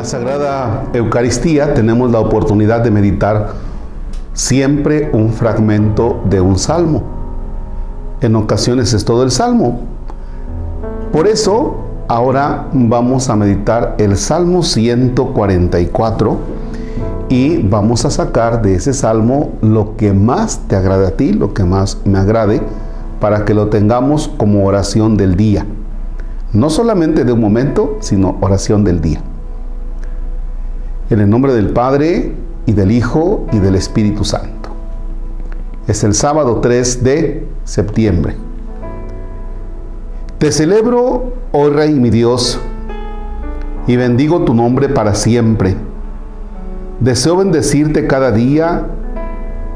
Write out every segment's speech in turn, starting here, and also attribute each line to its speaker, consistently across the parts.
Speaker 1: la Sagrada Eucaristía tenemos la oportunidad de meditar siempre un fragmento de un salmo. En ocasiones es todo el salmo. Por eso, ahora vamos a meditar el Salmo 144 y vamos a sacar de ese salmo lo que más te agrade a ti, lo que más me agrade, para que lo tengamos como oración del día. No solamente de un momento, sino oración del día. En el nombre del Padre y del Hijo y del Espíritu Santo. Es el sábado 3 de septiembre. Te celebro, oh Rey mi Dios, y bendigo tu nombre para siempre. Deseo bendecirte cada día,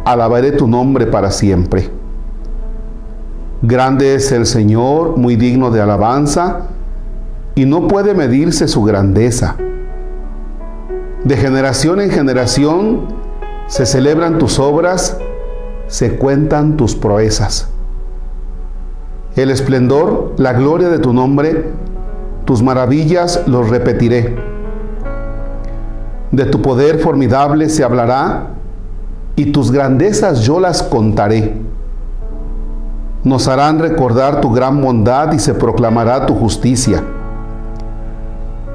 Speaker 1: alabaré tu nombre para siempre. Grande es el Señor, muy digno de alabanza, y no puede medirse su grandeza. De generación en generación se celebran tus obras, se cuentan tus proezas. El esplendor, la gloria de tu nombre, tus maravillas los repetiré. De tu poder formidable se hablará y tus grandezas yo las contaré. Nos harán recordar tu gran bondad y se proclamará tu justicia.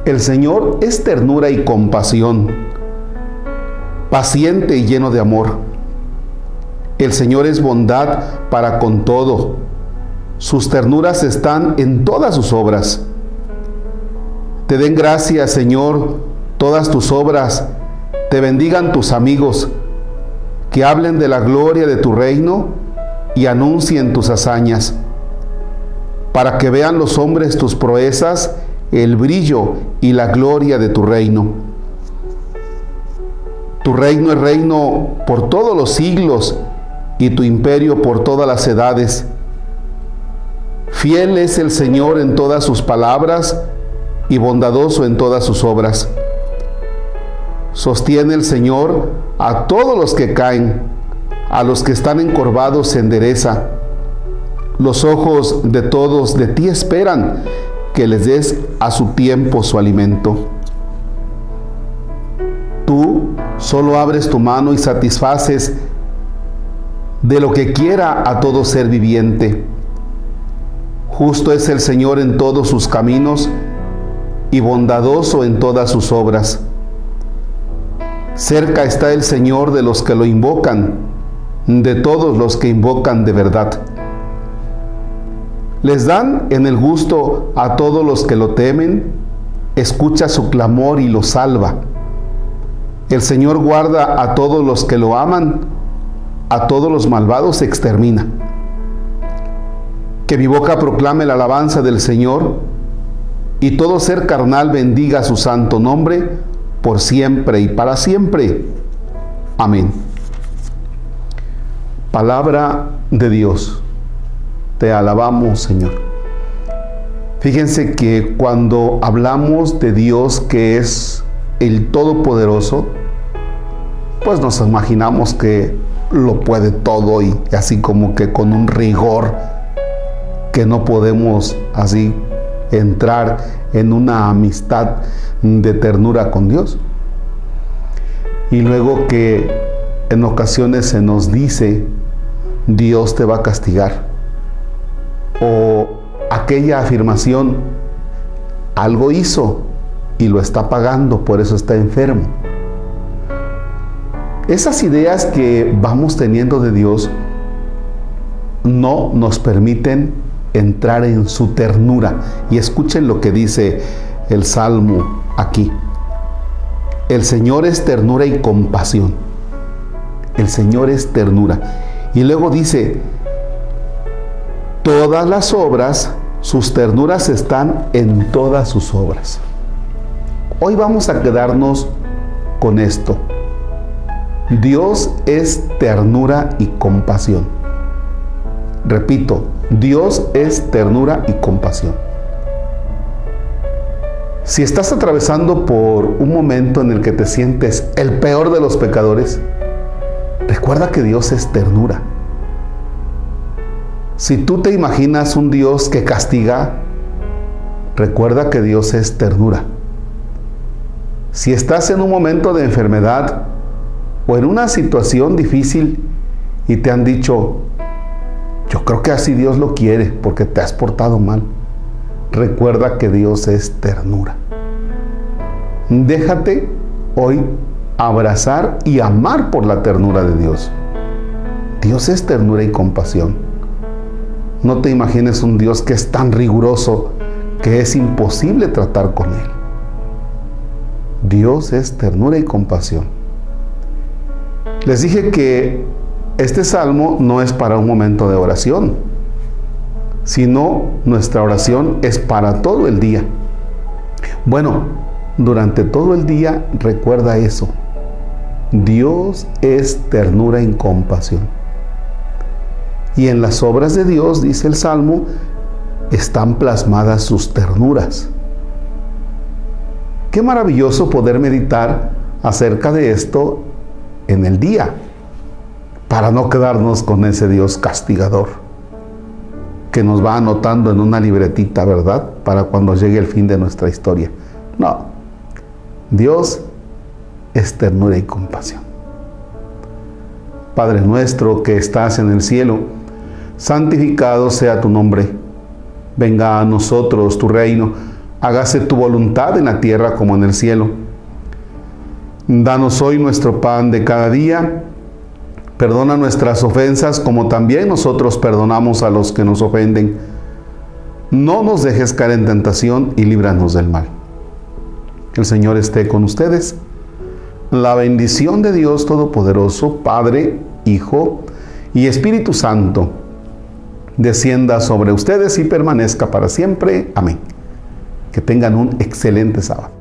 Speaker 1: El Señor es ternura y compasión, paciente y lleno de amor. El Señor es bondad para con todo. Sus ternuras están en todas sus obras. Te den gracias, Señor, todas tus obras. Te bendigan tus amigos, que hablen de la gloria de tu reino y anuncien tus hazañas, para que vean los hombres tus proezas el brillo y la gloria de tu reino. Tu reino es reino por todos los siglos y tu imperio por todas las edades. Fiel es el Señor en todas sus palabras y bondadoso en todas sus obras. Sostiene el Señor a todos los que caen, a los que están encorvados se endereza. Los ojos de todos de ti esperan que les des a su tiempo su alimento. Tú solo abres tu mano y satisfaces de lo que quiera a todo ser viviente. Justo es el Señor en todos sus caminos y bondadoso en todas sus obras. Cerca está el Señor de los que lo invocan, de todos los que invocan de verdad. Les dan en el gusto a todos los que lo temen, escucha su clamor y lo salva. El Señor guarda a todos los que lo aman, a todos los malvados extermina. Que mi boca proclame la alabanza del Señor y todo ser carnal bendiga su santo nombre por siempre y para siempre. Amén. Palabra de Dios. Te alabamos, Señor. Fíjense que cuando hablamos de Dios que es el Todopoderoso, pues nos imaginamos que lo puede todo y así como que con un rigor que no podemos así entrar en una amistad de ternura con Dios. Y luego que en ocasiones se nos dice, Dios te va a castigar o aquella afirmación, algo hizo y lo está pagando, por eso está enfermo. Esas ideas que vamos teniendo de Dios no nos permiten entrar en su ternura. Y escuchen lo que dice el Salmo aquí. El Señor es ternura y compasión. El Señor es ternura. Y luego dice, todas las obras, sus ternuras están en todas sus obras. Hoy vamos a quedarnos con esto. Dios es ternura y compasión. Repito, Dios es ternura y compasión. Si estás atravesando por un momento en el que te sientes el peor de los pecadores, recuerda que Dios es ternura. Si tú te imaginas un Dios que castiga, recuerda que Dios es ternura. Si estás en un momento de enfermedad o en una situación difícil y te han dicho, yo creo que así Dios lo quiere porque te has portado mal, recuerda que Dios es ternura. Déjate hoy abrazar y amar por la ternura de Dios. Dios es ternura y compasión. No te imagines un Dios que es tan riguroso que es imposible tratar con Él. Dios es ternura y compasión. Les dije que este salmo no es para un momento de oración, sino nuestra oración es para todo el día. Bueno, durante todo el día recuerda eso. Dios es ternura y compasión. Y en las obras de Dios, dice el Salmo, están plasmadas sus ternuras. Qué maravilloso poder meditar acerca de esto en el día, para no quedarnos con ese Dios castigador, que nos va anotando en una libretita, ¿verdad? Para cuando llegue el fin de nuestra historia. No, Dios es ternura y compasión. Padre nuestro que estás en el cielo, santificado sea tu nombre. Venga a nosotros tu reino hágase tu voluntad en la tierra como en el cielo. Danos hoy nuestro pan de cada día. Perdona nuestras ofensas como también nosotros perdonamos a los que nos ofenden. No nos dejes caer en tentación y líbranos del mal. El Señor esté con ustedes. La bendición de Dios Todopoderoso, Padre, Hijo y Espíritu Santo, descienda sobre ustedes y permanezca para siempre. Amén. Que tengan un excelente sábado.